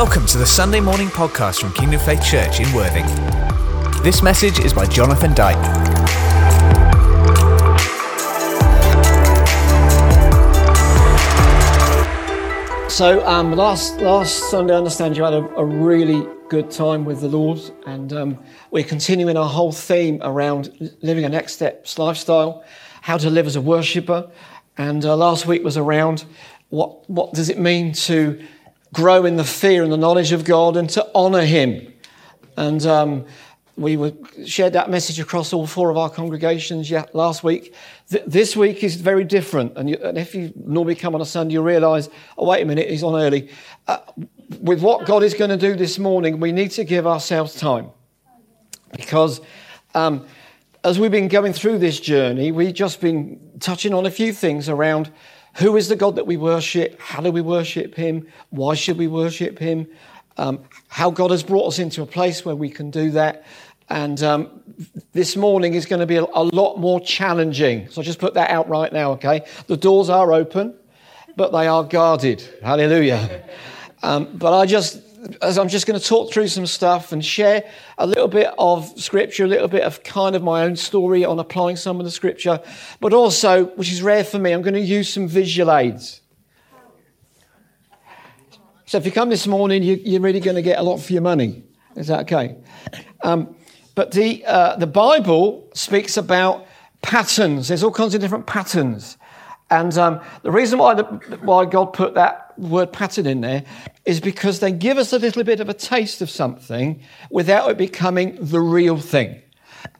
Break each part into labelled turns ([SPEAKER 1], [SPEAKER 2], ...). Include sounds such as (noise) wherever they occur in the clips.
[SPEAKER 1] Welcome to the Sunday morning podcast from Kingdom Faith Church in Worthing. This message is by Jonathan Dyke.
[SPEAKER 2] So um, last last Sunday, I understand you had a, a really good time with the Lord, and um, we're continuing our whole theme around living a next steps lifestyle, how to live as a worshipper, and uh, last week was around what what does it mean to grow in the fear and the knowledge of God and to honour Him, and um, we were, shared that message across all four of our congregations last week. Th- this week is very different. And, you, and, if you normally come on a Sunday, you realise, oh, wait a minute, he's on early. Uh, with what God is going to do this morning, we need to give ourselves time. Because um, as we've been going through this journey, we've just been touching on a few things around who is the God that we worship? How do we worship him? Why should we worship him? Um, how God has brought us into a place where we can do that. And um, this morning is going to be a, a, lot more challenging. So I'll just put that out right now, okay? The doors are open, but they are guarded. Hallelujah. Um, but I just, as I'm just going to talk through some stuff and share a little bit of scripture, a little bit of kind of my own story on applying some of the scripture, but also, which is rare for me, I'm going to use some visual aids. So if you come this morning, you, are really going to get a lot for your money. Is that okay? Um, but the, uh, the Bible speaks about patterns. There's all kinds of different patterns. And um, the reason why, the, why God put that word pattern in there is because they give us a little bit of a taste of something without it becoming the real thing.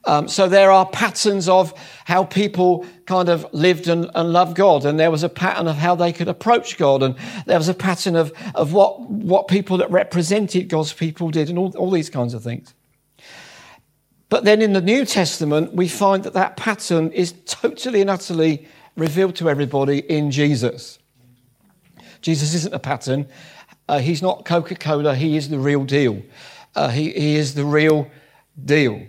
[SPEAKER 2] Um, so there are patterns of how people kind of lived and, and, loved God, and there was a pattern of how they could approach God, and there was a pattern of, of what, what people that represented God's people did, and all, all these kinds of things. But then in the New Testament, we find that that pattern is totally and utterly revealed to everybody in Jesus. Jesus isn't a pattern. Uh, he's not Coca Cola. He is the real deal. Uh, he, he is the real deal.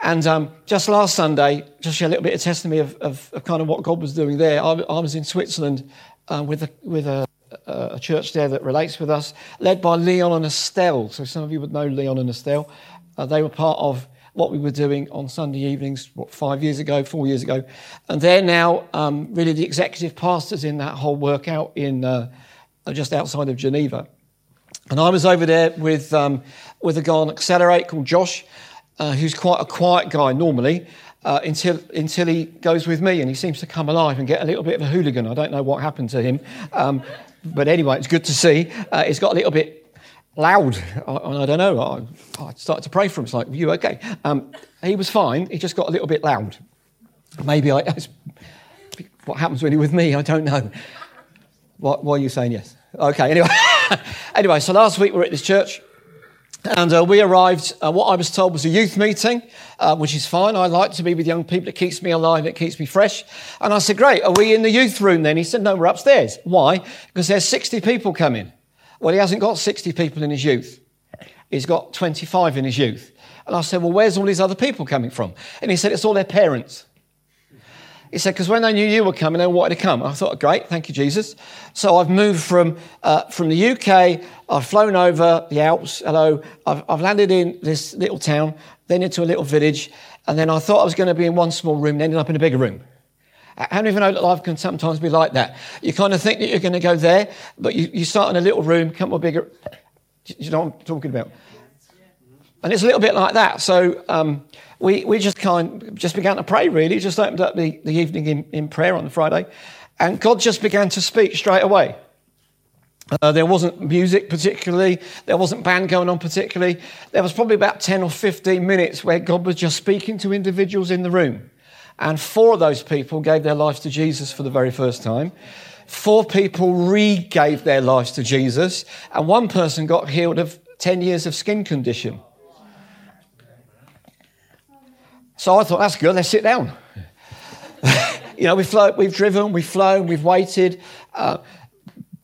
[SPEAKER 2] And um, just last Sunday, just a little bit of testimony of, of, of, kind of what God was doing there. I, I was in Switzerland uh, with, a, with a, a, church there that relates with us, led by Leon and Estelle. So some of you would know Leon and Estelle. Uh, they were part of what we were doing on Sunday evenings, what, five years ago, four years ago. And they're now um, really the executive pastors in that whole workout in uh, just outside of Geneva. And I was over there with, um, with a guy on Accelerate called Josh, uh, who's quite a quiet guy normally. Uh, until until he goes with me and he seems to come alive and get a little bit of a hooligan. I don't know what happened to him, um, but anyway, it's good to see. Uh, he's got a little bit loud. I, I don't know. I, I, started to pray for him. It's like, you okay? Um, he was fine. He just got a little bit loud. Maybe I. (laughs) What happens you're with me? I don't know. What, why are you saying yes? Okay. Anyway, (laughs) anyway. So last week we were at this church. And uh, we arrived, uh, what I was told was a youth meeting, uh, which is fine. I like to be with young people. It keeps me alive. It keeps me fresh. And I said, great. Are we in the youth room then? He said, no, we're upstairs. Why? Because there's 60 people coming. Well, he hasn't got 60 people in his youth. He's got 25 in his youth. And I said, Well, where's all these other people coming from? And he said, It's all their parents. He said, Because when they knew you were coming, they wanted to come. I thought, Great, thank you, Jesus. So I've moved from, uh, from the UK, I've flown over the Alps, hello, I've, I've landed in this little town, then into a little village, and then I thought I was going to be in one small room, and ended up in a bigger room. How many of you know that life can sometimes be like that? You kind of think that you're going to go there, but you, you start in a little room, come more bigger. Do You know what I'm talking about? And it's a little bit like that. So um, we, we just kind just began to pray, really. Just opened up the, the evening in, in prayer on the Friday. And God just began to speak straight away. Uh, there wasn't music particularly. There wasn't band going on particularly. There was probably about 10 or 15 minutes where God was just speaking to individuals in the room. And four of those people gave their lives to Jesus for the very first time. Four people re gave their lives to Jesus. And one person got healed of 10 years of skin condition. So I thought, that's good, let's sit down. (laughs) you know, we've, flown, we've driven, we've flown, we've waited. Uh,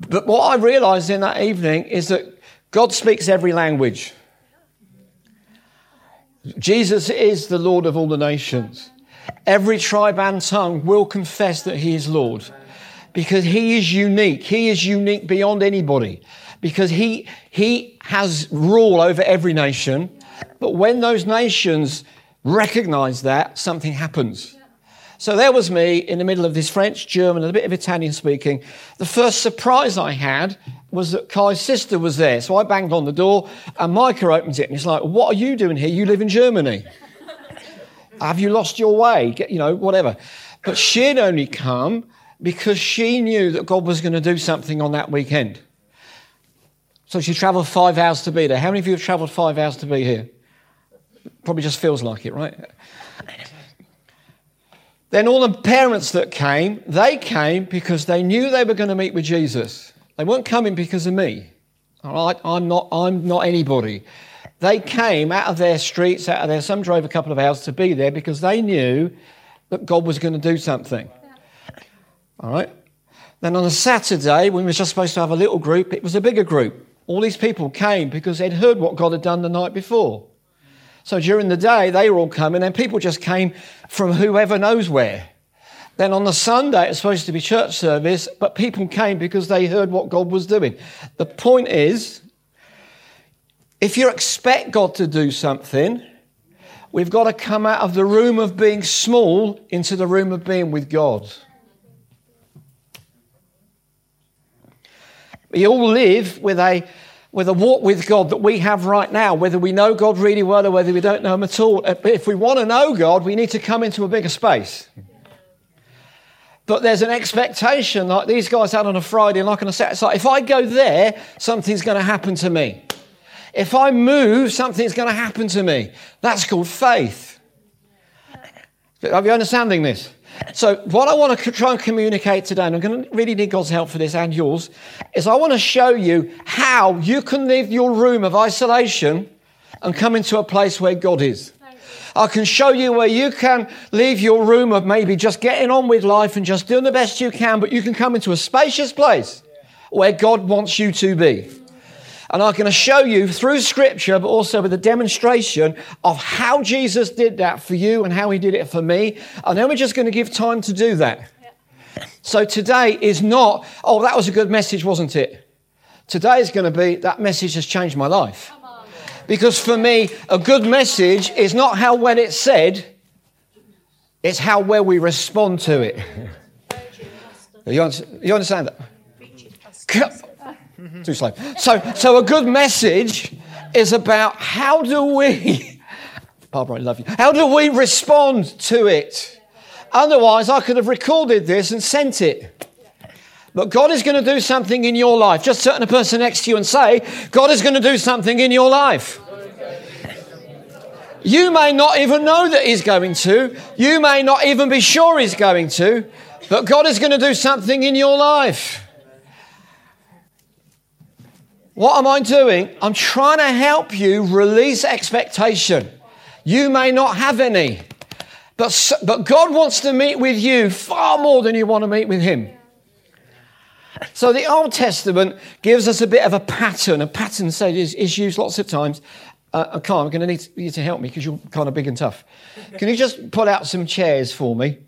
[SPEAKER 2] but what I realized in that evening is that God speaks every language. Jesus is the Lord of all the nations. Every tribe and tongue will confess that he is Lord because he is unique. He is unique beyond anybody. because he, he has rule over every nation. But when those nations recognize that, something happens. So there was me in the middle of this French, German, and a bit of Italian speaking. The first surprise I had was that Kai's sister was there. So I banged on the door and Micah opens it and he's like, What are you doing here? You live in Germany. Have you lost your way? Get, you know, whatever. But she'd only come because she knew that God was going to do something on that weekend. So she traveled five hours to be there. How many of you have traveled five hours to be here? Probably just feels like it, right? Then all the parents that came, they came because they knew they were going to meet with Jesus. They weren't coming because of me. All right, I'm not, I'm not anybody. They came out of their streets, out of their, some drove a couple of hours to be there because they knew that God was going to do something. All right? Then on a Saturday, when we were just supposed to have a little group, it was a bigger group. All these people came because they'd heard what God had done the night before. So during the day, they were all coming, and people just came from whoever knows where. Then on the Sunday, it's supposed to be church service, but people came because they heard what God was doing. The point is, if you expect God to do something, we've got to come out of the room of being small into the room of being with God. We all live with a with a walk with God that we have right now, whether we know God really well or whether we don't know Him at all. If we want to know God, we need to come into a bigger space. But there's an expectation like these guys had on a Friday and like on a Saturday. It's like, if I go there, something's going to happen to me. If I move, something's going to happen to me. That's called faith. Are you understanding this? So, what I want to try and communicate today, and I'm going to really need God's help for this and yours, is I want to show you how you can leave your room of isolation and come into a place where God is. I can show you where you can leave your room of maybe just getting on with life and just doing the best you can, but you can come into a spacious place where God wants you to be. And I'm going to show you through scripture, but also with a demonstration of how Jesus did that for you and how he did it for me. And then we're just going to give time to do that. So today is not, oh, that was a good message, wasn't it? Today is going to be, that message has changed my life. Because for me, a good message is not how well it's said, it's how well we respond to it. (laughs) You, understand that? Mm-hmm. Too slow. So, so a good message is about how do we, (laughs) Barbara, I love you. How do we respond to it? Otherwise, I could have recorded this and sent it. But God is going to do something in your life. Just turn the person next to you and say, God is going to do something in your life. You may not even know that He's going to. You may not even be sure He's going to. But God is going to do something in your life. What am I doing? I'm trying to help you release expectation. You may not have any, but, but God wants to meet with you far more than you want to meet with Him. So the Old Testament gives us a bit of a pattern. A pattern say, is, is used lots of times. Uh, Carl, I'm going to need you to help me because you're kind of big and tough. Can you just pull out some chairs for me?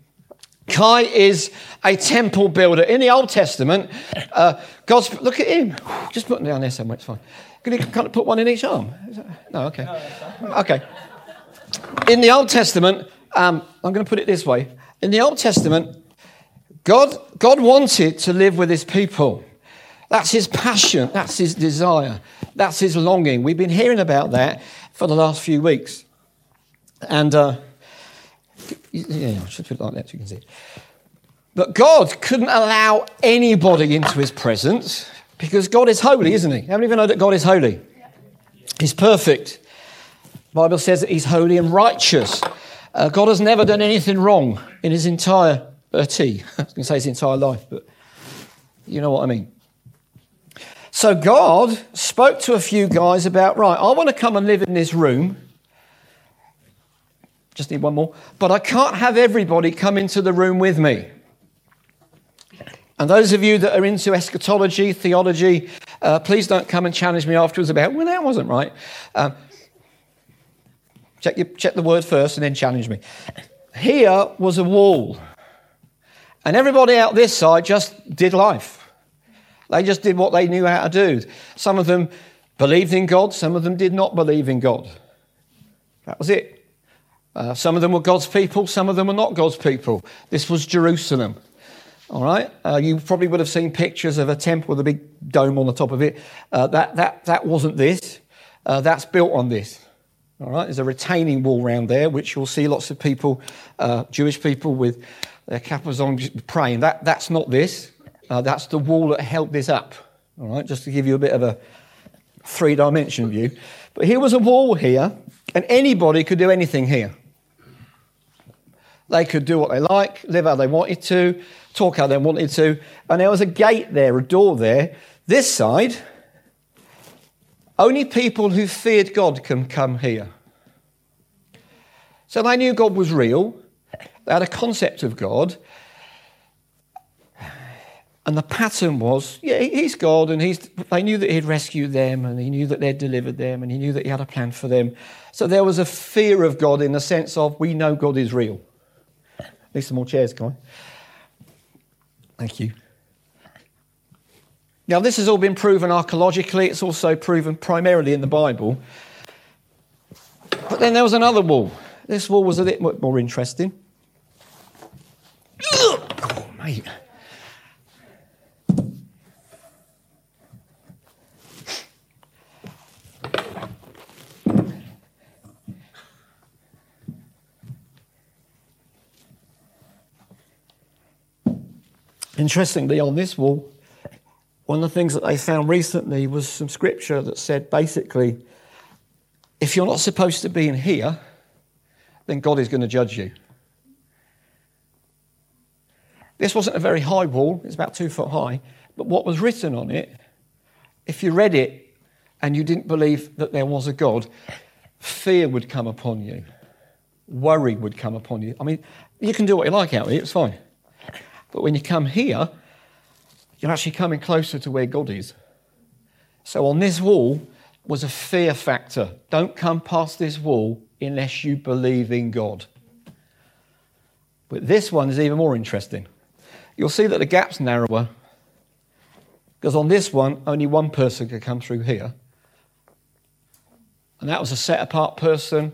[SPEAKER 2] Kai is a temple builder. In the Old Testament, uh, God's, look at him. Just put him down there somewhere, it's fine. Can you kind of put one in each arm? No, okay. Okay. In the Old Testament, um, I'm going to put it this way. In the Old Testament, God, God wanted to live with his people. That's his passion. That's his desire. That's his longing. We've been hearing about that for the last few weeks. And uh, yeah, I should put it like that so you can see it. But God couldn't allow anybody into his presence because God is holy, isn't he? How many of you know that God is holy? He's perfect. The Bible says that he's holy and righteous. Uh, God has never done anything wrong in his entire uh, T. (laughs) I was going to say his entire life, but you know what I mean. So God spoke to a few guys about, right, I want to come and live in this room just need one more. But I can't have everybody come into the room with me. And those of you that are into eschatology, theology, uh, please don't come and challenge me afterwards about, well, that wasn't right. Um, check, your, check the word first and then challenge me. Here was a wall. And everybody out this side just did life. They just did what they knew how to do. Some of them believed in God, some of them did not believe in God. That was it. Uh, some of them were God's people, some of them were not God's people. This was Jerusalem. All right, uh, you probably would have seen pictures of a temple with a big dome on the top of it. Uh, that, that, that wasn't this. Uh, that's built on this. All right, there's a retaining wall around there, which you'll see lots of people, uh, Jewish people with their kippahs on, praying. That, that's not this. That's the wall that held this up. All right, just to give you a bit of a three dimension view. But here was a wall here, and anybody could do anything here. They could do what they like, live how they wanted to, talk how they wanted to. And there was a gate there, a door there. This side, only people who feared God can come here. So they knew God was real, they had a concept of God. And the pattern was, yeah, he's God, and he's, they knew that he'd rescued them, and he knew that they'd delivered them, and he knew that he had a plan for them. So there was a fear of God in the sense of, we know God is real. Need some more chairs, Guy. Thank you. Now, this has all been proven archaeologically, it's also proven primarily in the Bible. But then there was another wall. This wall was a bit more interesting. (coughs) Oh, mate. Interestingly, on this wall, one of the things that they found recently was some scripture that said basically, if you're not supposed to be in here, then God is going to judge you. This wasn't a very high wall, it's about two foot high, but what was written on it, if you read it and you didn't believe that there was a God, fear would come upon you, worry would come upon you. I mean, you can do what you like out here, it's fine. But when you come here, you're actually coming closer to where God is. So on this wall was a fear factor. Don't come past this wall unless you believe in God. But this one is even more interesting. You'll see that the gap's narrower because on this one, only one person could come through here. And that was a set apart person,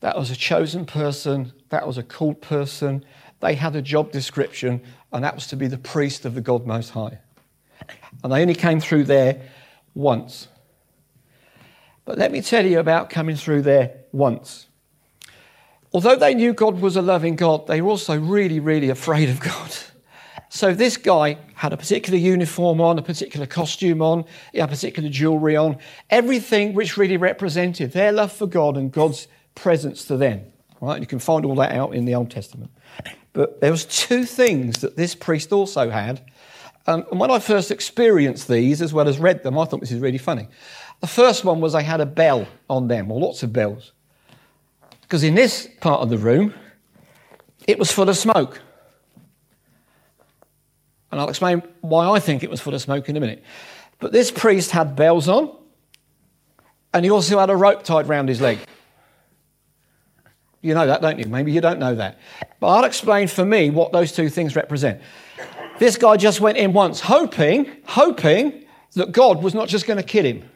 [SPEAKER 2] that was a chosen person, that was a called person. They had a job description, and that was to be the priest of the God Most High. And they only came through there once. But let me tell you about coming through there once. Although they knew God was a loving God, they were also really, really afraid of God. So this guy had a particular uniform on, a particular costume on, had particular jewelry on, everything which really represented their love for God and God's presence to them. Right? You can find all that out in the Old Testament. But there was two things that this priest also had. Um, and when I first experienced these, as well as read them, I thought this is really funny. The first one was they had a bell on them, or lots of bells. Because in this part of the room, it was full of smoke. And I'll explain why I think it was full of smoke in a minute. But this priest had bells on, and he also had a rope tied round his leg. You know that, don't you? Maybe you don't know that. But I'll explain for me what those two things represent. This guy just went in once, hoping, hoping that God was not just going to kill him.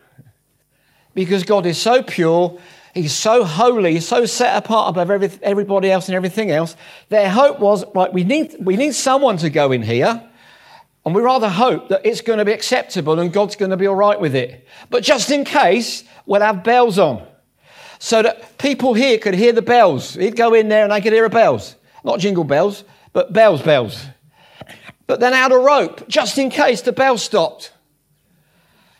[SPEAKER 2] Because God is so pure, He's so holy, He's so set apart above every, everybody else and everything else. Their hope was, right, we need, we need someone to go in here. And we rather hope that it's going to be acceptable and God's going to be all right with it. But just in case, we'll have bells on so that people here could hear the bells. He'd go in there and they could hear the bells. Not jingle bells, but bells, bells. But then out a rope, just in case the bell stopped.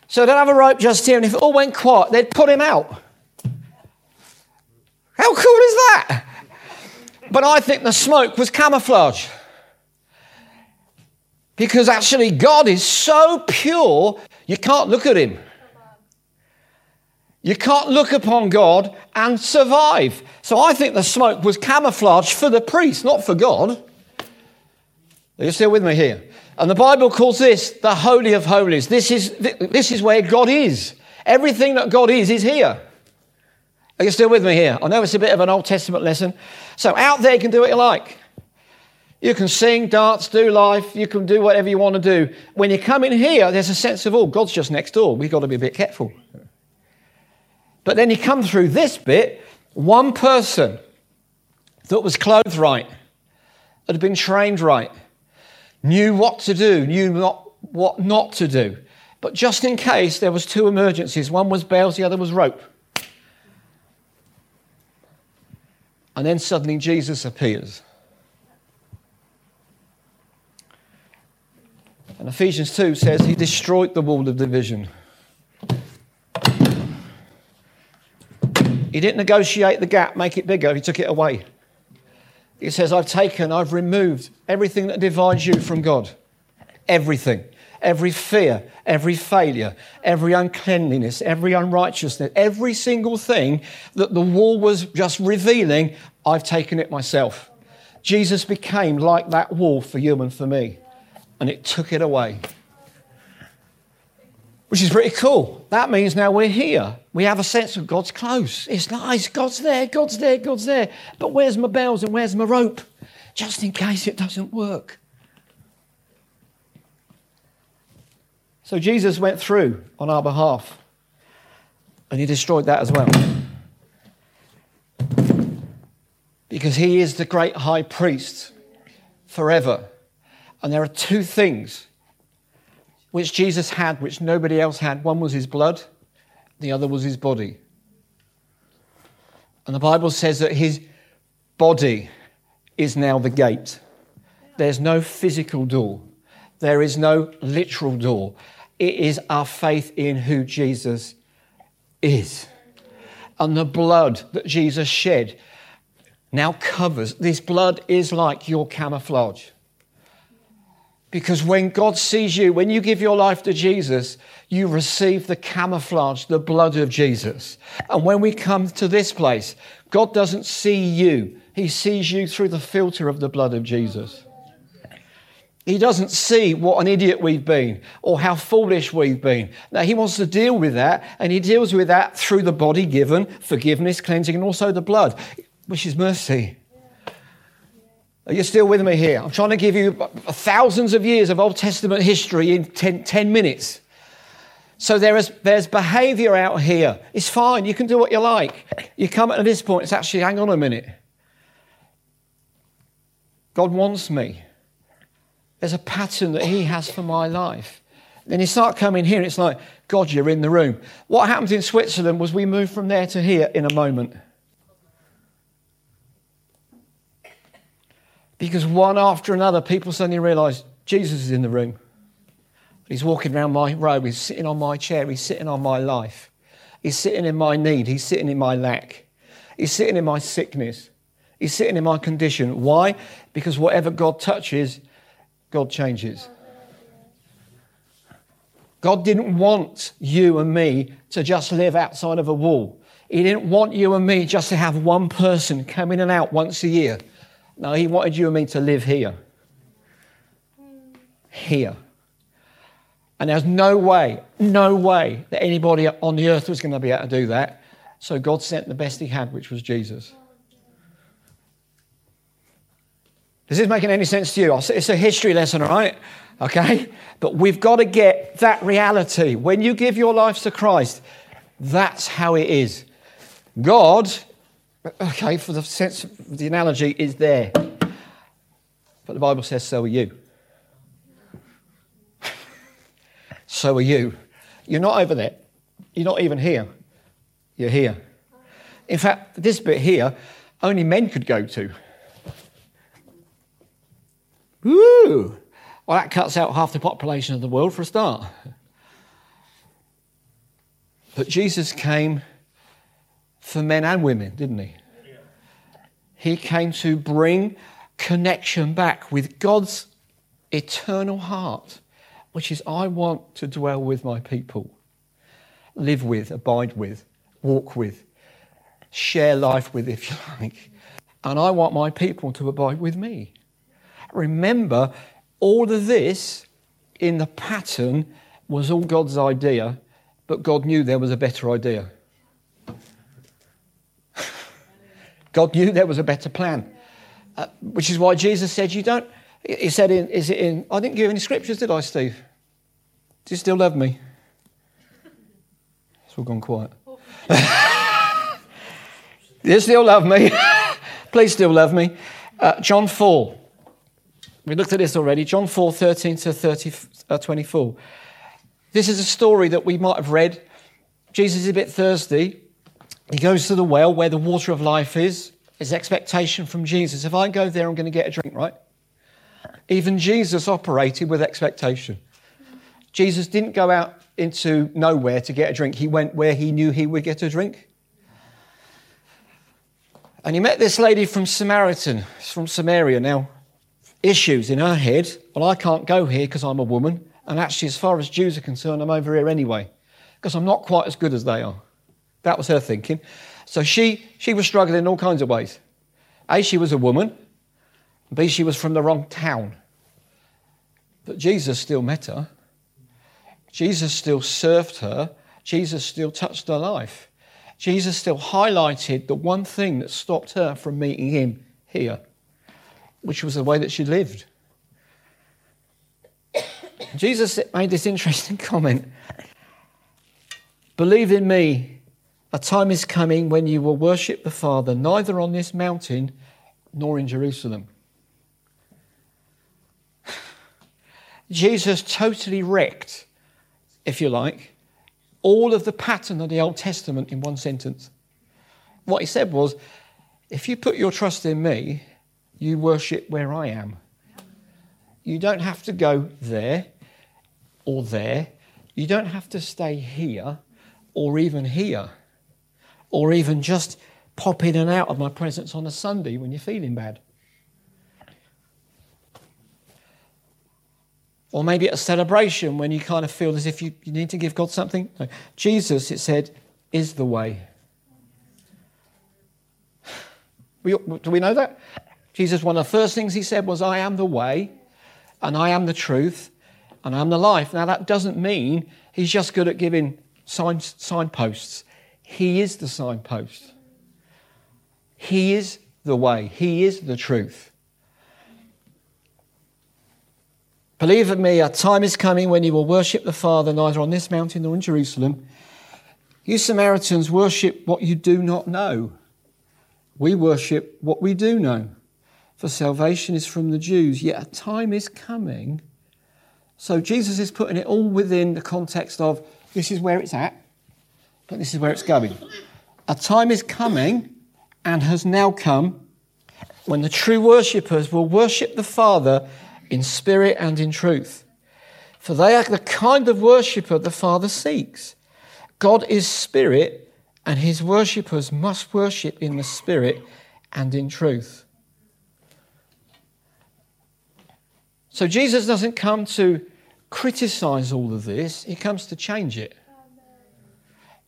[SPEAKER 2] So they'd have a rope just here, and if it all went quiet, they'd put him out. How cool is that? But I think the smoke was camouflage. Because actually, God is so pure, you can't look at him. You can't look upon God and survive. So I think the smoke was camouflage for the priest, not for God. Are you still with me here? And the Bible calls this the Holy of Holies. This is, this is where God is. Everything that God is, is here. Are you still with me here? I know it's a bit of an Old Testament lesson. So out there, you can do what you like. You can sing, dance, do life. You can do whatever you want to do. When you come in here, there's a sense of, oh, God's just next door. We've got to be a bit careful. But then you come through this bit, one person that was clothed right, that had been trained right, knew what to do, knew not, what not to do. But just in case there was two emergencies, one was bales, the other was rope. And then suddenly Jesus appears. And Ephesians 2 says he destroyed the wall of division. He didn't negotiate the gap, make it bigger, he took it away. He says, I've taken, I've removed everything that divides you from God. Everything. Every fear, every failure, every uncleanliness, every unrighteousness, every single thing that the wall was just revealing, I've taken it myself. Jesus became like that wall for you and for me, and it took it away which is pretty cool. That means now we're here. We have a sense of God's close. It's nice. God's there, God's there, God's there. But where's my bells and where's my rope? Just in case it doesn't work. So Jesus went through on our behalf and he destroyed that as well. Because he is the great high priest forever. And there are two things which Jesus had, which nobody else had. One was his blood, the other was his body. And the Bible says that his body is now the gate. There's no physical door, there is no literal door. It is our faith in who Jesus is. And the blood that Jesus shed now covers. This blood is like your camouflage. Because when God sees you, when you give your life to Jesus, you receive the camouflage, the blood of Jesus. And when we come to this place, God doesn't see you, He sees you through the filter of the blood of Jesus. He doesn't see what an idiot we've been or how foolish we've been. Now, He wants to deal with that, and He deals with that through the body given, forgiveness, cleansing, and also the blood, which is mercy. Are you still with me here? I'm trying to give you thousands of years of Old Testament history in 10, 10 minutes. So there is, there's behavior out here. It's fine. You can do what you like. You come at this point, it's actually, hang on a minute. God wants me. There's a pattern that He has for my life. Then you start coming here, and it's like, God, you're in the room. What happened in Switzerland was we moved from there to here in a moment. Because one after another, people suddenly realize Jesus is in the room. He's walking around my robe. He's sitting on my chair. He's sitting on my life. He's sitting in my need. He's sitting in my lack. He's sitting in my sickness. He's sitting in my condition. Why? Because whatever God touches, God changes. God didn't want you and me to just live outside of a wall. He didn't want you and me just to have one person come in and out once a year. No, he wanted you and me to live here. Here. And there's no way, no way that anybody on the earth was going to be able to do that. So God sent the best he had, which was Jesus. Is this making any sense to you? It's a history lesson, all right? Okay? But we've got to get that reality. When you give your life to Christ, that's how it is. God okay, for the sense the analogy, is there. But the Bible says, so are you. (laughs) so are you. You're not over there. You're not even here. You're here. In fact, this bit here, only men could go to. Woo! Well, that cuts out half the population of the world for a start. But Jesus came for men and women, didn't he? He came to bring connection back with God's eternal heart, which is I want to dwell with my people, live with, abide with, walk with, share life with, (laughs) if you like. And I want my people to abide with me. Remember, all of this in the pattern was all God's idea, but God knew there was a better idea. God knew there was a better plan. Uh, which is why Jesus said, You don't. He said, in, Is it in. I didn't give any scriptures, did I, Steve? Do you still love me? It's all gone quiet. Do (laughs) you still love me? (laughs) Please still love me. Uh, John 4. We looked at this already. John 4, 13 to 30, uh, 24. This is a story that we might have read. Jesus is a bit thirsty. He goes to the well where the water of life is. His expectation from Jesus. If I go there, I'm going to get a drink, right? Even Jesus operated with expectation. Jesus didn't go out into nowhere to get a drink. He went where he knew he would get a drink. And he met this lady from Samaritan, from Samaria. Now, issues in her head. Well, I can't go here because I'm a woman. And actually, as far as Jews are concerned, I'm over here anyway because I'm not quite as good as they are. That was her thinking. So she, she was struggling in all kinds of ways. A, she was a woman. B, she was from the wrong town. But Jesus still met her. Jesus still served her. Jesus still touched her life. Jesus still highlighted the one thing that stopped her from meeting him here, which was the way that she lived. (coughs) Jesus made this interesting (laughs) comment Believe in me, a time is coming when you will worship the Father neither on this mountain nor in Jerusalem. (sighs) Jesus totally wrecked, if you like, all of the pattern of the Old Testament in one sentence. What he said was, if you put your trust in me, you worship where I am. You don't have to go there or there. You don't have to stay here or even here or even just pop in and out of my presence on a Sunday when you're feeling bad. Or maybe at a celebration when you kind of feel as if you, you need to give God something. No. Jesus, it said, is the way. We, do we know that? Jesus, one of the first things he said was, I am the way, and I am the truth, and I am the life. Now, that doesn't mean he's just good at giving sign, signposts. He is the signpost. He is the way. He is the truth. Believe me, a time is coming when you will worship the Father neither on this mountain nor in Jerusalem. You Samaritans worship what you do not know. We worship what we do know. For salvation is from the Jews. Yet a time is coming. So Jesus is putting it all within the context of this is where it's at, but this is where it's going. A time is coming and has now come when the true worshippers will worship the Father in spirit and in truth. For they are the kind of worshipper the Father seeks. God is spirit, and his worshippers must worship in the spirit and in truth. So Jesus doesn't come to criticize all of this, he comes to change it.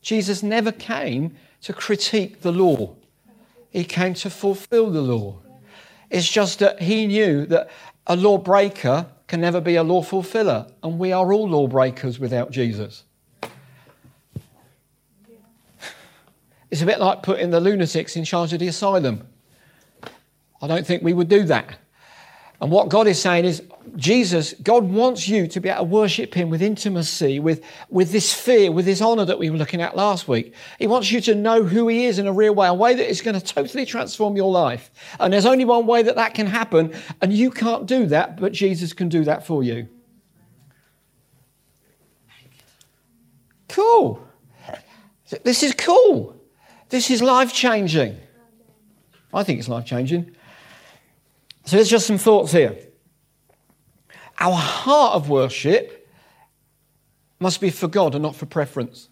[SPEAKER 2] Jesus never came to critique the law, he came to fulfill the law. It's just that he knew that a lawbreaker can never be a law fulfiller, and we are all lawbreakers without Jesus. It's a bit like putting the lunatics in charge of the asylum. I don't think we would do that. And what God is saying is, Jesus, God wants you to be able to worship Him with intimacy, with, with this fear, with this honor that we were looking at last week. He wants you to know who He is in a real way, a way that is going to totally transform your life. And there's only one way that that can happen, and you can't do that, but Jesus can do that for you. Cool. This is cool. This is life changing. I think it's life changing. So there's just some thoughts here. Our heart of worship must be for God and not for preference.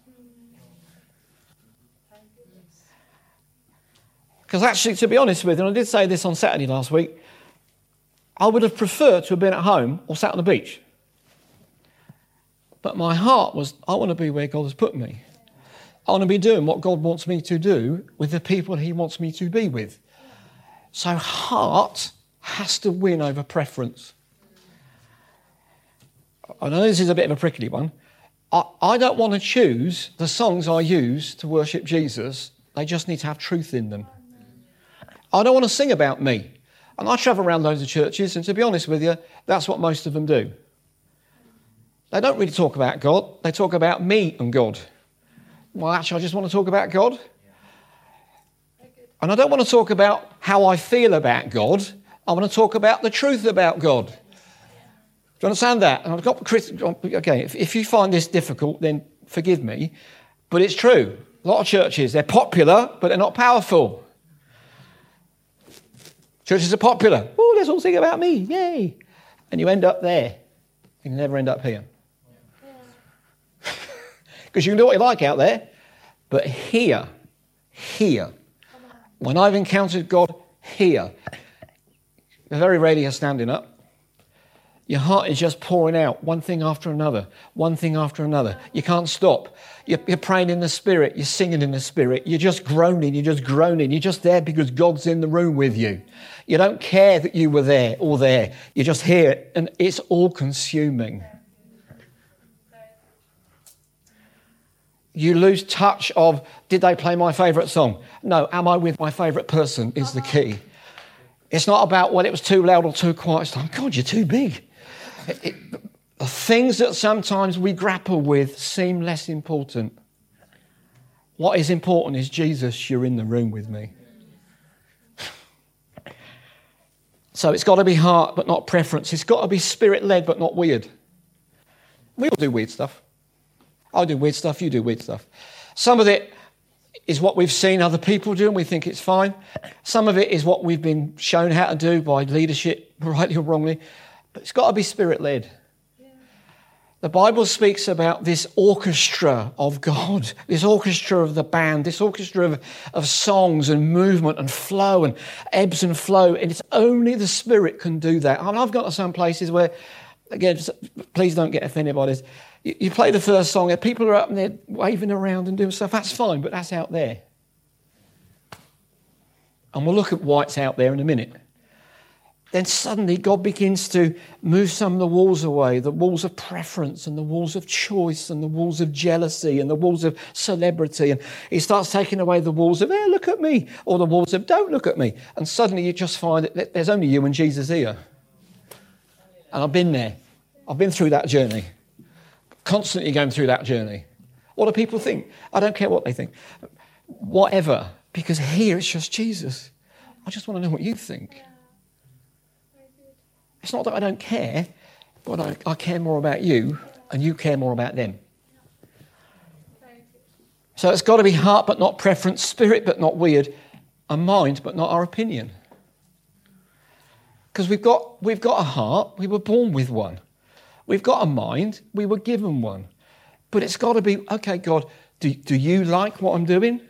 [SPEAKER 2] Because actually, to be honest with you, and I did say this on Saturday last week, I would have preferred to have been at home or sat on the beach. But my heart was, I want to be where God has put me. I want to be doing what God wants me to do with the people He wants me to be with. So, heart has to win over preference. I know this is a bit of a prickly one. I, I don't want to choose the songs I use to worship Jesus. They just need to have truth in them. I don't want to sing about me. And I travel around loads of churches, and to be honest with you, that's what most of them do. They don't really talk about God, they talk about me and God. Well, actually, I just want to talk about God. And I don't want to talk about how I feel about God. I want to talk about the truth about God. Do you understand that? And I've got okay. If, if you find this difficult, then forgive me, but it's true. A lot of churches they're popular, but they're not powerful. Churches are popular. Oh, let's all sing about me, yay! And you end up there. You never end up here. (laughs) Because you can do what you like out there, but here, here, when I've encountered God here, very rarely you're standing up. Your heart is just pouring out one thing after another, one thing after another. You can't stop. You're, you're, praying in the Spirit, you're singing in the Spirit, you're just groaning, you're just groaning. You're just there because God's in the room with you. You don't care that you were there or there. You just hear it, and it's all consuming. You lose touch of, did they play my favourite song? No, am I with my favourite person is the key. It's not about when it was too loud or too quiet. It's like, God, you're too big. It, it, the things that sometimes we grapple with seem less important. What is important is Jesus, you're in the room with me. So it's got to be heart, but not preference. It's got to be spirit led, but not weird. We all do weird stuff. I do weird stuff, you do weird stuff. Some of it is what we've seen other people do and we think it's fine. Some of it is what we've been shown how to do by leadership, (laughs) rightly or wrongly. But it's got to be spirit led. The Bible speaks about this orchestra of God, (laughs) this orchestra of the band, this orchestra of, of songs and movement and flow and ebbs and flow. And it's only the Spirit can do that. I mean, I've got to some places where, again, please don't get offended by this. You, play the first song, and people are up and they're waving around and doing stuff. That's fine, but that's out there. And we'll look at what's out there in a minute then suddenly God begins to move some of the walls away the walls of preference and the walls of choice and the walls of jealousy and the walls of celebrity. And He starts taking away the walls of, hey, look at me, or the walls of, don't look at me. And suddenly you just find that there's only you and Jesus here. And I've been there, I've been through that journey, constantly going through that journey. What do people think? I don't care what they think. Whatever, because here it's just Jesus. I just want to know what you think. It's not that I don't care, but I, I care more about you and you care more about them. So it's got to be heart but not preference, spirit but not weird, a mind but not our opinion. Because we've got, we've got a heart, we were born with one. We've got a mind, we were given one. But it's got to be okay, God, do, do you like what I'm doing?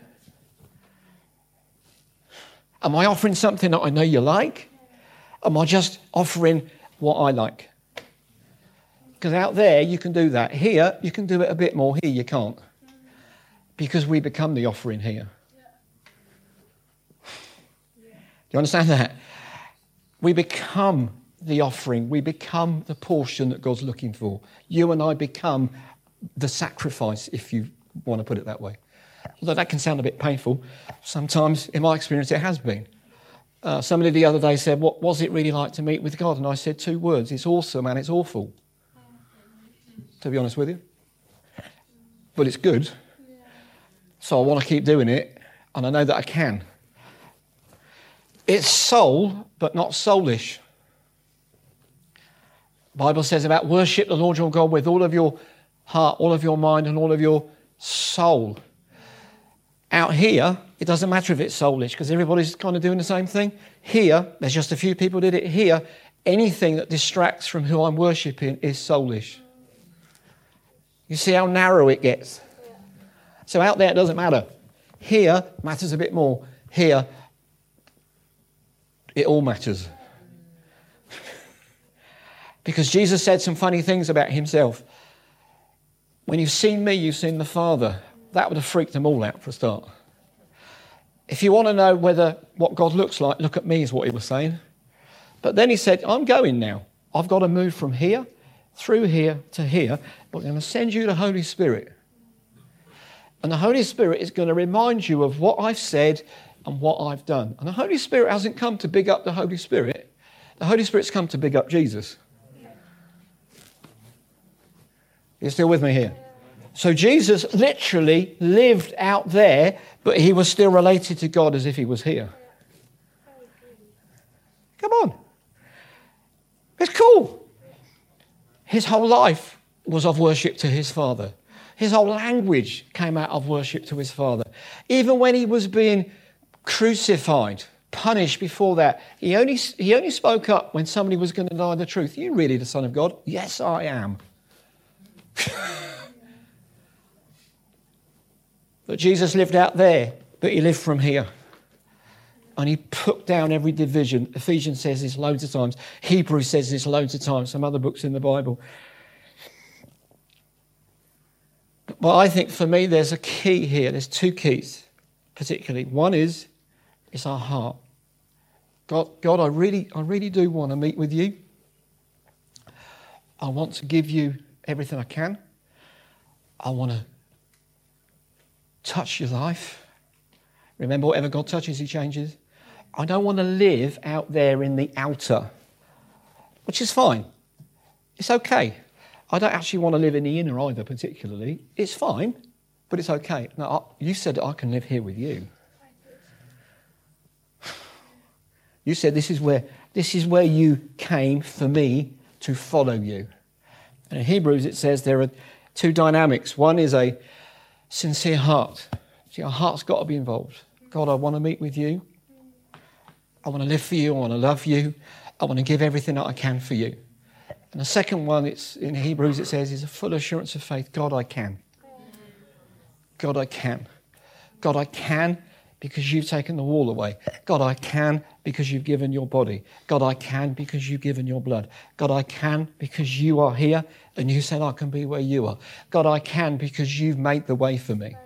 [SPEAKER 2] Am I offering something that I know you like? Am I just offering what I like? Because out there, you can do that. Here, you can do it a bit more. Here, you can't. Because we become the offering here. Do you understand that? We become the offering. We become the portion that God's looking for. You and I become the sacrifice, if you want to put it that way. Although that can sound a bit painful, sometimes in my experience it has been. Uh, somebody the other day said, What was it really like to meet with God? And I said two words it's awesome and it's awful. To be honest with you. But it's good. So I want to keep doing it, and I know that I can. It's soul, but not soulish. Bible says about worship the Lord your God with all of your heart, all of your mind, and all of your soul. Out here, it doesn't matter if it's soulish because everybody's kind of doing the same thing. Here, there's just a few people did it. Here, anything that distracts from who I'm worshipping is soulish. You see how narrow it gets. So out there, it doesn't matter. Here, matters a bit more. Here, it all matters. Because Jesus said some funny things about himself. When you've seen me, you've seen the Father. That would have freaked them all out for a start. If you want to know whether what God looks like, look at me, is what he was saying. But then he said, I'm going now. I've got to move from here through here to here, but I'm going to send you the Holy Spirit. And the Holy Spirit is going to remind you of what I've said and what I've done. And the Holy Spirit hasn't come to big up the Holy Spirit, the Holy Spirit's come to big up Jesus. You're still with me here? So Jesus literally lived out there, but he was still related to God as if he was here. Come on. It's cool. His whole life was of worship to his Father. His whole language came out of worship to his Father. Even when he was being crucified, punished before that, he only, he only spoke up when somebody was going to deny the truth. You really the Son of God? Yes, I am. (laughs) but Jesus lived out there, but he lived from here. And he put down every division. Ephesians says this loads of times. Hebrews says this loads of times. Some other books in the Bible. But I think for me, there's a key here. There's two keys, particularly. One is, it's our heart. God, God, I really, I really do want to meet with you. I want to give you everything I can. I want to touch your life. Remember, whatever God touches, He changes. I don't want to live out there in the outer, which is fine. It's okay. I don't actually want to live in the inner either, particularly. It's fine, but it's okay. Now, you said I can live here with you. You said this is where this is where you came for me to follow you. And in Hebrews it says there are two dynamics. One is a sincere heart. See, our heart's got to be involved. God, I want to meet with you. I want to live for you. I want to love you. I want to give everything that I can for you. And the second one, it's in Hebrews, it says, is a full assurance of faith. God, I can. God, I can. God, I can because you've taken the wall away. God, I can because you've given your body. God, I can because you've given your blood. God, I can because you are here and you said I can be where you are. God, I can because you've made the way for me.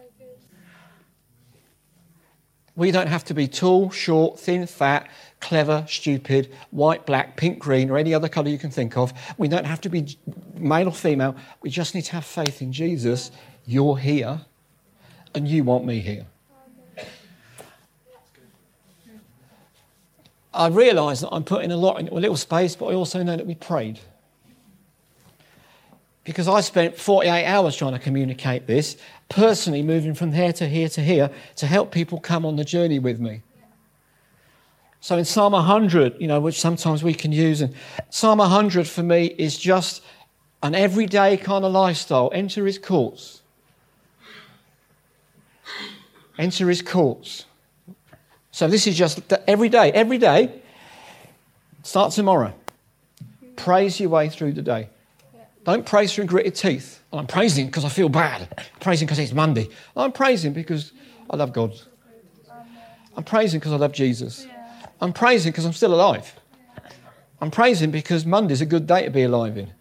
[SPEAKER 2] We don't have to be tall, short, thin, fat, clever, stupid, white, black, pink, green, or any other colour you can think of. We don't have to be male or female. We just need to have faith in Jesus. You're here, and you want me here. I realise that I'm putting a lot in a little space, but I also know that we prayed. Because I spent 48 hours trying to communicate this, personally moving from here to here to here to help people come on the journey with me. So in Psalm 100, you know, which sometimes we can use, and Psalm 100 for me is just an everyday kind of lifestyle. Enter his courts. Enter his courts. So this is just every day, every day. Start tomorrow. Praise your way through the day. Don't praise through gritted teeth. I'm praising because I feel bad. I'm praising because it's Monday. I'm praising because I love God. I'm praising because I love Jesus. I'm praising because I'm still alive. I'm praising because Monday's a good day to be alive in.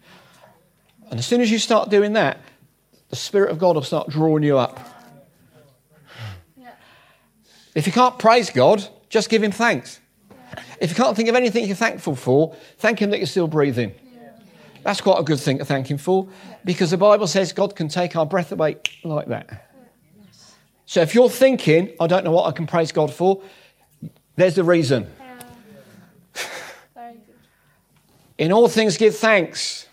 [SPEAKER 2] And as soon as you start doing that, the Spirit of God will start drawing you up. If you can't praise God, just give Him thanks. If you can't think of anything you're thankful for, thank Him that you're still breathing. That's quite a good thing to thank Him for because the Bible says God can take our breath away like that. So if you're thinking, I don't know what I can praise God for, there's the reason. (laughs) In all things, give thanks.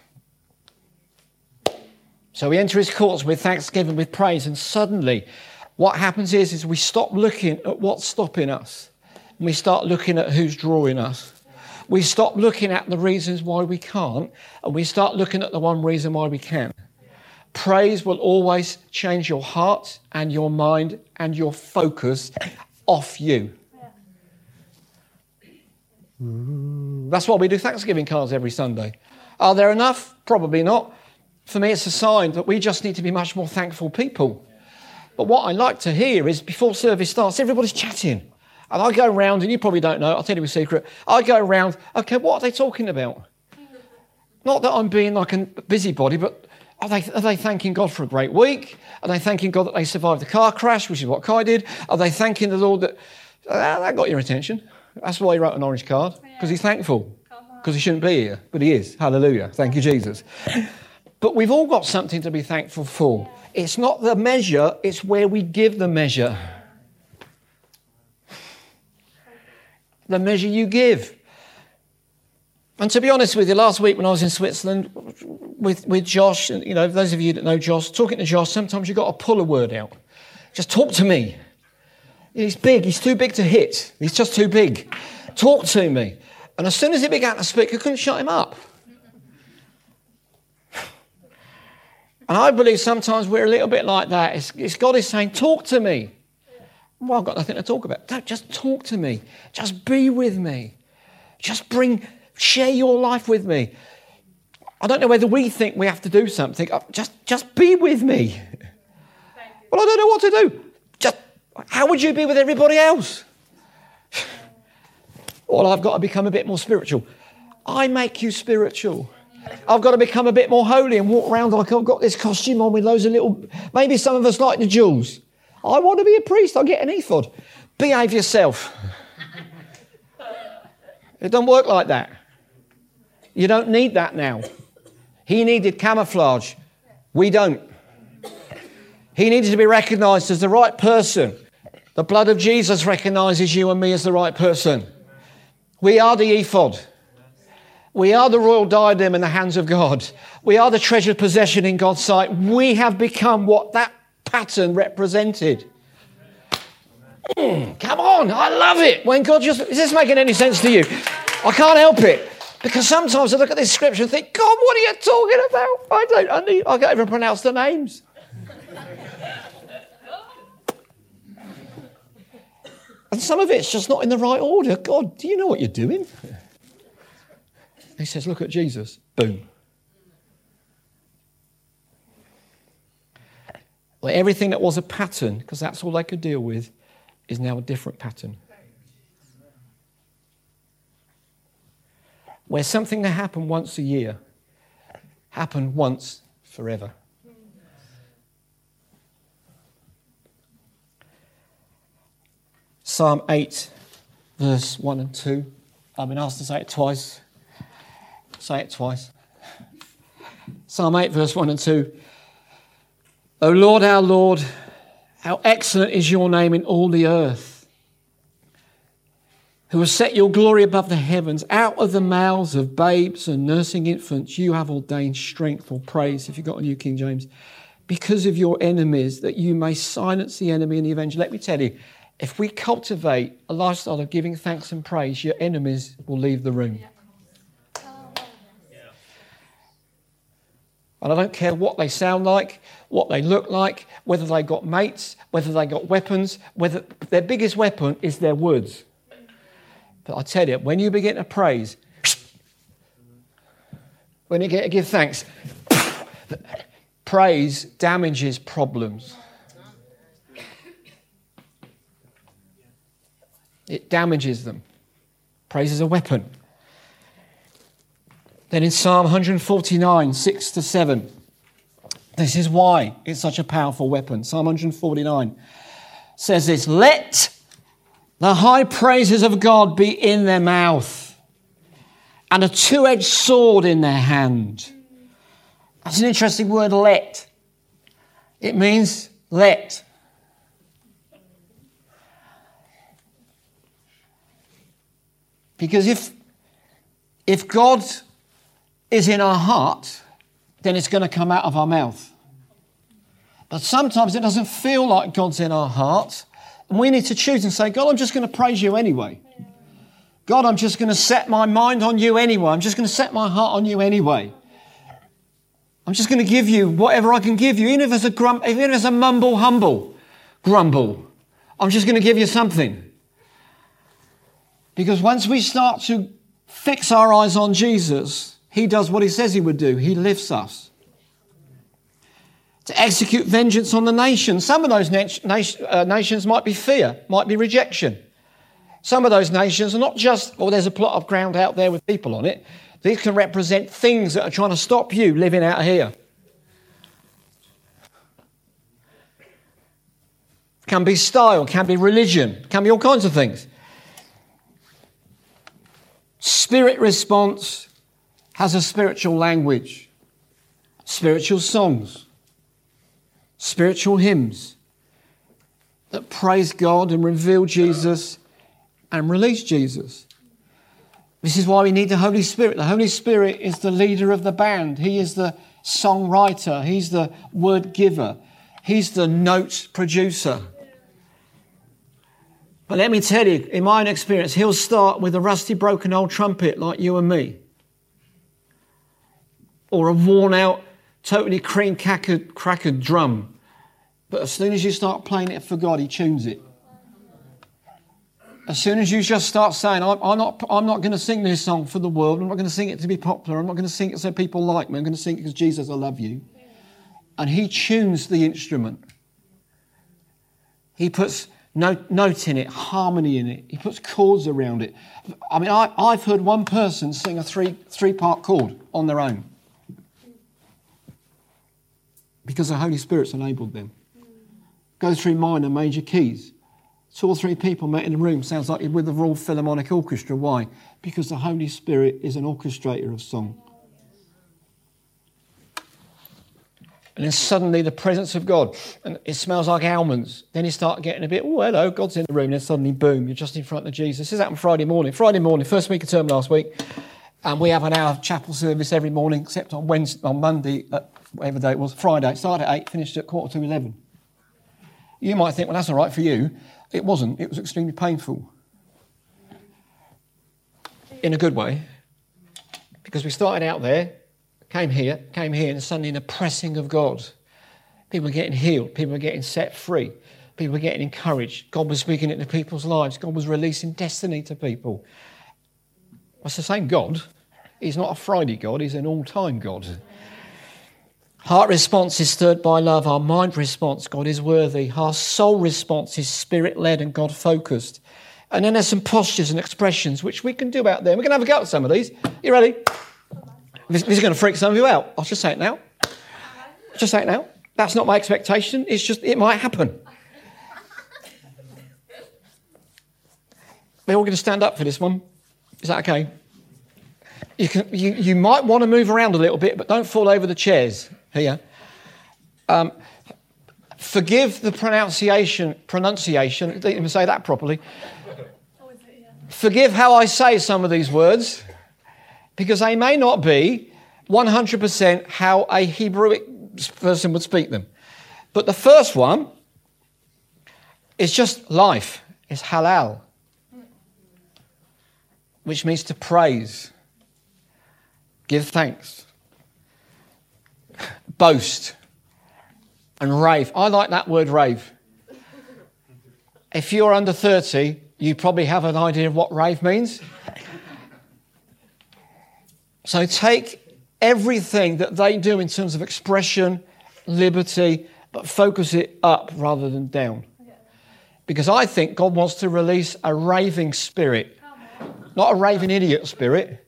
[SPEAKER 2] So we enter his courts with thanksgiving, with praise, and suddenly what happens is, is we stop looking at what's stopping us and we start looking at who's drawing us. We stop looking at the reasons why we can't and we start looking at the one reason why we can. Praise will always change your heart and your mind and your focus off you. Mm, that's why we do Thanksgiving cards every Sunday. Are there enough? Probably not. For me, it's a sign that we just need to be much more thankful people. But what I like to hear is before service starts, everybody's chatting. And I go around, and you probably don't know, I'll tell you a secret. I go around, okay, what are they talking about? Not that I'm being like a busybody, but are they, are they thanking God for a great week? Are they thanking God that they survived the car crash, which is what Kai did? Are they thanking the Lord that ah, that got your attention? That's why he wrote an orange card, because he's thankful. Because he shouldn't be here, but he is. Hallelujah. Thank you, Jesus. but we've all got something to be thankful for. It's not the measure, it's where we give the measure. the measure you give. And to be honest with you, last week when I was in Switzerland with, with Josh, and you know, those of you that know Josh, talking to Josh, sometimes you've got to pull a word out. Just talk to me. He's big, he's too big to hit. He's just too big. Talk to me. And as soon as he began to speak, I couldn't shut him up. And I believe sometimes we're a little bit like that. It's, it's God is saying, Talk to me. Well, I've got nothing to talk about. Don't just talk to me. Just be with me. Just bring, share your life with me. I don't know whether we think we have to do something. Uh, just, just be with me. Well, I don't know what to do. Just, how would you be with everybody else? (sighs) Well, I've got to become a bit more spiritual. I make you spiritual. I've got to become a bit more holy and walk around like I've got this costume on with loads of little. Maybe some of us like the jewels. I want to be a priest. I'll get an ephod. Behave yourself. It doesn't work like that. You don't need that now. He needed camouflage. We don't. He needed to be recognized as the right person. The blood of Jesus recognizes you and me as the right person. We are the ephod. We are the royal diadem in the hands of God. We are the treasured possession in God's sight. We have become what that pattern represented. Mm, come on, I love it. When God just, is this making any sense to you? I can't help it. Because sometimes I look at this scripture and think, God, what are you talking about? I don't, I, need, I can't even pronounce the names. and some of it's just not in the right order. God, do you know what you're doing? He says, Look at Jesus. Boom. Well, everything that was a pattern, because that's all they could deal with, is now a different pattern. Where something that happened once a year happened once forever. Psalm 8, verse 1 and 2. I've been asked to say it twice. Say it twice. Psalm 8, verse 1 and 2. O Lord, our Lord, how excellent is your name in all the earth, who has set your glory above the heavens. Out of the mouths of babes and nursing infants, you have ordained strength or praise, if you've got a New King James, because of your enemies, that you may silence the enemy and the avenger. Let me tell you, if we cultivate a lifestyle of giving thanks and praise, your enemies will leave the room. And I don't care what they sound like, what they look like, whether they got mates, whether they got weapons, whether their biggest weapon is their words. But I tell you, when you begin to praise, when you get to give thanks, praise damages problems. It damages them. Praise is a weapon. Then in Psalm 149, 6 to 7, this is why it's such a powerful weapon. Psalm 149 says this Let the high praises of God be in their mouth and a two edged sword in their hand. That's an interesting word, let. It means let. Because if, if God is in our heart, then it's going to come out of our mouth. But sometimes it doesn't feel like God's in our heart. And we need to choose and say, God, I'm just going to praise you anyway. God, I'm just going to set my mind on you anyway. I'm just going to set my heart on you anyway. I'm just going to give you whatever I can give you, even if it's a grump, even if it's a mumble humble grumble. I'm just going to give you something. Because once we start to fix our eyes on Jesus, he does what he says he would do. He lifts us. To execute vengeance on the nations. Some of those uh, nations might be fear, might be rejection. Some of those nations are not just, well, there's a plot of ground out there with people on it. These can represent things that are trying to stop you living out here. Can be style, can be religion, can be all kinds of things. Spirit response has a spiritual language, spiritual songs, spiritual hymns that praise God and reveal Jesus and release Jesus. This is why we need the Holy Spirit. The Holy Spirit is the leader of the band, He is the songwriter, He's the word giver, He's the note producer. But let me tell you, in my own experience, He'll start with a rusty, broken old trumpet like you and me, or a worn out, totally cream crackered drum. But as soon as you start playing it for God, He tunes it. As soon as you just start saying, I'm, I'm not, I'm not going to sing this song for the world, I'm not going to sing it to be popular, I'm not going to sing it so people like me, I'm going to sing it because Jesus, I love you. And he tunes the instrument. He puts note, note in it, harmony in it, he puts chords around it. I mean, I, I've heard one person sing a three, three part chord on their own because the Holy Spirit's enabled them. Go through minor, major keys two or three people met in a room sounds like you're with the Royal Philharmonic Orchestra. Why? Because the Holy Spirit is an orchestrator of song. And then suddenly the presence of God, and it smells like almonds. Then you start getting a bit, oh, hello, God's in the room. And Then suddenly, boom, you're just in front of Jesus. This happened Friday morning. Friday morning, first week of term last week. And we have an hour of chapel service every morning, except on Wednesday, on Monday, whatever day it was, Friday. Started at 8, finished at quarter to 11. You might think, well, that's all right for you. It wasn't. It was extremely painful. In a good way. Because we started out there, came here, came here, and suddenly in the pressing of God. People were getting healed. People were getting set free. People were getting encouraged. God was speaking into people's lives. God was releasing destiny to people. It's the same God. He's not a Friday God, He's an all time God. Heart response is stirred by love. Our mind response, God is worthy. Our soul response is spirit led and God focused. And then there's some postures and expressions which we can do out there. We're going to have a go at some of these. You ready? This, this is going to freak some of you out. I'll just say it now. Just say it now. That's not my expectation. It's just, it might happen. We're all going to stand up for this one. Is that okay? You, can, you, you might want to move around a little bit, but don't fall over the chairs here. Um, forgive the pronunciation, pronunciation, didn't even say that properly. Forgive how I say some of these words, because they may not be 100% how a Hebrew person would speak them. But the first one is just life, it's halal, which means to praise, give thanks boast, and rave. I like that word rave. If you're under 30, you probably have an idea of what rave means. So take everything that they do in terms of expression, liberty, but focus it up rather than down. Because I think God wants to release a raving spirit, not a raving idiot spirit,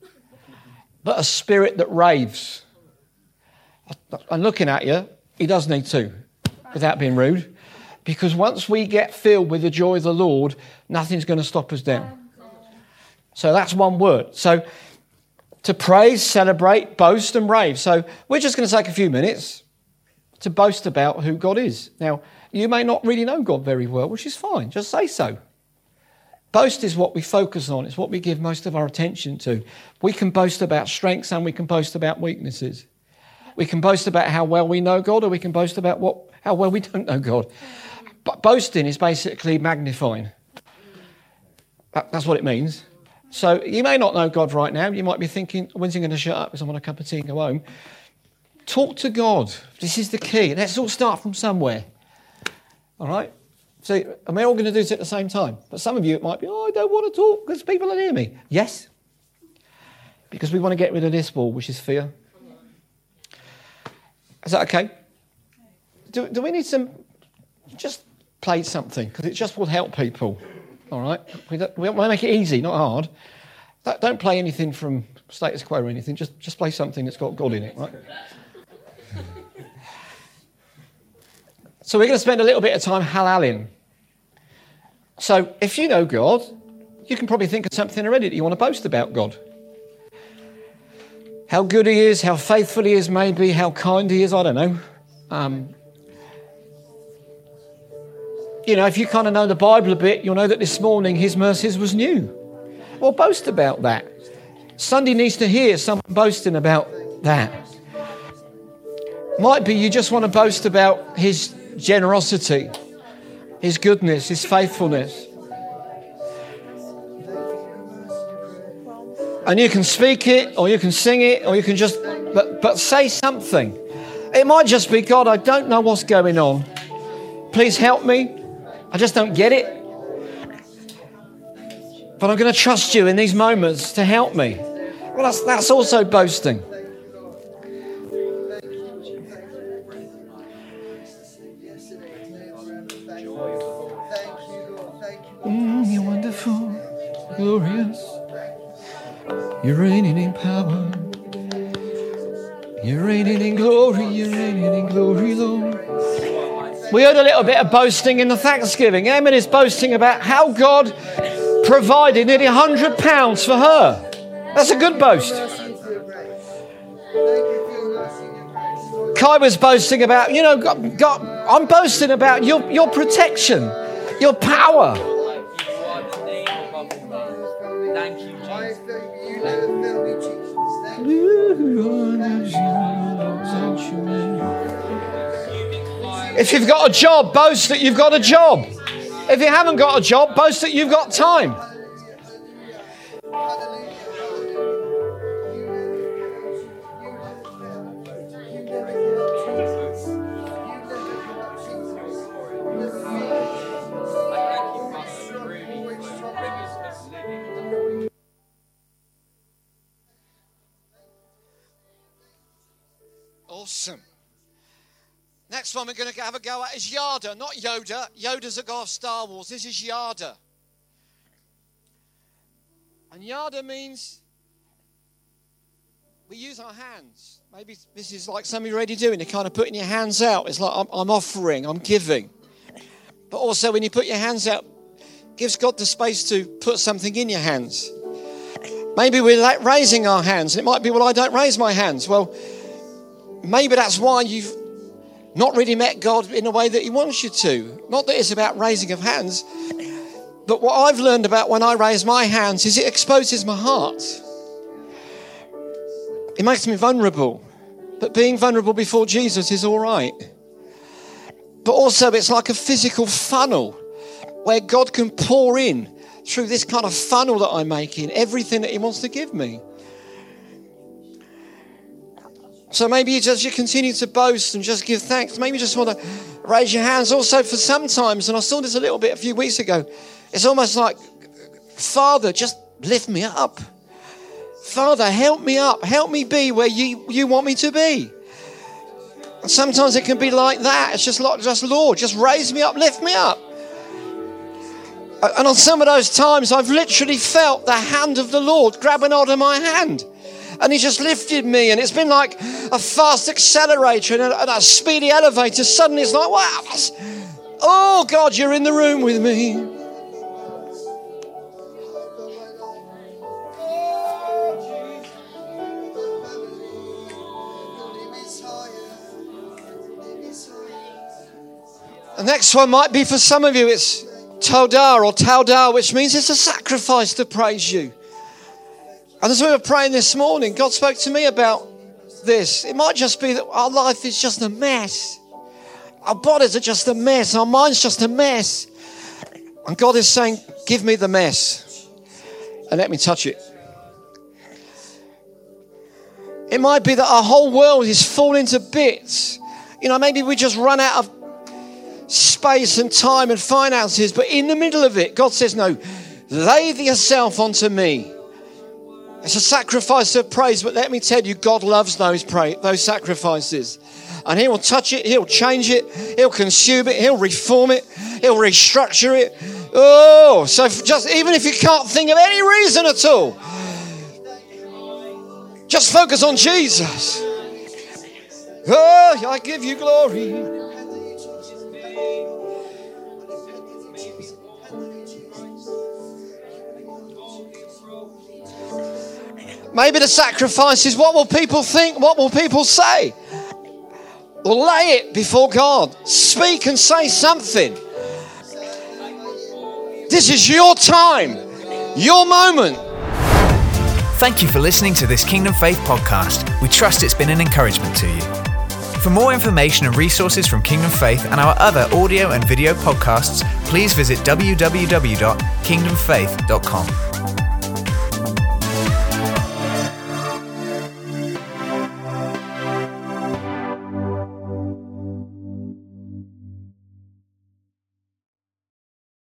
[SPEAKER 2] but a spirit that raves. I'm looking at you. He does need to, without being rude. Because once we get filled with the joy of the Lord, nothing's going to stop us down. So that's one word. So to praise, celebrate, boast, and rave. So we're just going to take a few minutes to boast about who God is. Now, you may not really know God very well, which is fine. Just say so. Boast is what we focus on, it's what we give most of our attention to. We can boast about strengths and we can boast about weaknesses. We can boast about how well we know God, or we can boast about what, how well we don't know God. But boasting is basically magnifying. That, that's what it means. So you may not know God right now. You might be thinking, when's he going to shut up because I want a cup of tea and go home? Talk to God. This is the key. Let's all start from somewhere. All right? So, and we're all going to do this at the same time. But some of you, it might be, oh, I don't want to talk because people are near me. Yes. Because we want to get rid of this wall, which is fear. Is that okay? Do, do we need some? Just play something because it just will help people. All right? We, don't, we want to make it easy, not hard. Don't play anything from status quo or anything. Just, just play something that's got God in it, right? so we're going to spend a little bit of time halaling. So if you know God, you can probably think of something already that you want to boast about God. How good he is, how faithful he is, maybe, how kind he is, I don't know. Um, you know, if you kind of know the Bible a bit, you'll know that this morning his mercies was new. Well, boast about that. Sunday needs to hear someone boasting about that. Might be you just want to boast about his generosity, his goodness, his faithfulness. And you can speak it, or you can sing it, or you can just, but, but say something. It might just be, God, I don't know what's going on. Please help me. I just don't get it. But I'm going to trust you in these moments to help me. Well, that's, that's also boasting. Mm, you're wonderful, glorious. You're reigning in power. You're reigning in glory. You're reigning in glory, Lord. We heard a little bit of boasting in the Thanksgiving. Emin is boasting about how God provided nearly £100 for her. That's a good boast. Kai was boasting about, you know, God, God, I'm boasting about your, your protection, your power. If you've got a job, boast that you've got a job. If you haven't got a job, boast that you've got time. Awesome. Next one we're going to have a go at is Yada, not Yoda. Yoda's a guy of Star Wars. This is Yada. And Yada means we use our hands. Maybe this is like some of you already doing. You're kind of putting your hands out. It's like I'm, I'm offering, I'm giving. But also, when you put your hands out, gives God the space to put something in your hands. Maybe we're raising our hands. It might be, well, I don't raise my hands. Well, maybe that's why you've not really met God in a way that He wants you to. Not that it's about raising of hands, but what I've learned about when I raise my hands is it exposes my heart. It makes me vulnerable. But being vulnerable before Jesus is all right. But also, it's like a physical funnel where God can pour in through this kind of funnel that I'm making everything that He wants to give me. So maybe you just you continue to boast and just give thanks. Maybe you just want to raise your hands. Also, for sometimes, and I saw this a little bit a few weeks ago, it's almost like, Father, just lift me up. Father, help me up. Help me be where you, you want me to be. And sometimes it can be like that. It's just like, just Lord, just raise me up, lift me up. And on some of those times, I've literally felt the hand of the Lord grabbing hold of my hand and he just lifted me. And it's been like a fast accelerator and a, and a speedy elevator. Suddenly it's like, wow, oh God, you're in the room with me. The next one might be for some of you, it's Todar or Taudar, which means it's a sacrifice to praise you. And as we were praying this morning, God spoke to me about this. It might just be that our life is just a mess. Our bodies are just a mess. Our mind's just a mess. And God is saying, Give me the mess and let me touch it. It might be that our whole world is falling to bits. You know, maybe we just run out of space and time and finances, but in the middle of it, God says, No, lay yourself onto me. It's a sacrifice of praise, but let me tell you, God loves those pray, those sacrifices. And He will touch it, He'll change it, He'll consume it, He'll reform it, He'll restructure it. Oh, so just even if you can't think of any reason at all, just focus on Jesus. Oh, I give you glory. Maybe the sacrifice is what will people think? What will people say? Lay it before God. Speak and say something. This is your time, your moment.
[SPEAKER 1] Thank you for listening to this Kingdom Faith podcast. We trust it's been an encouragement to you. For more information and resources from Kingdom Faith and our other audio and video podcasts, please visit www.kingdomfaith.com.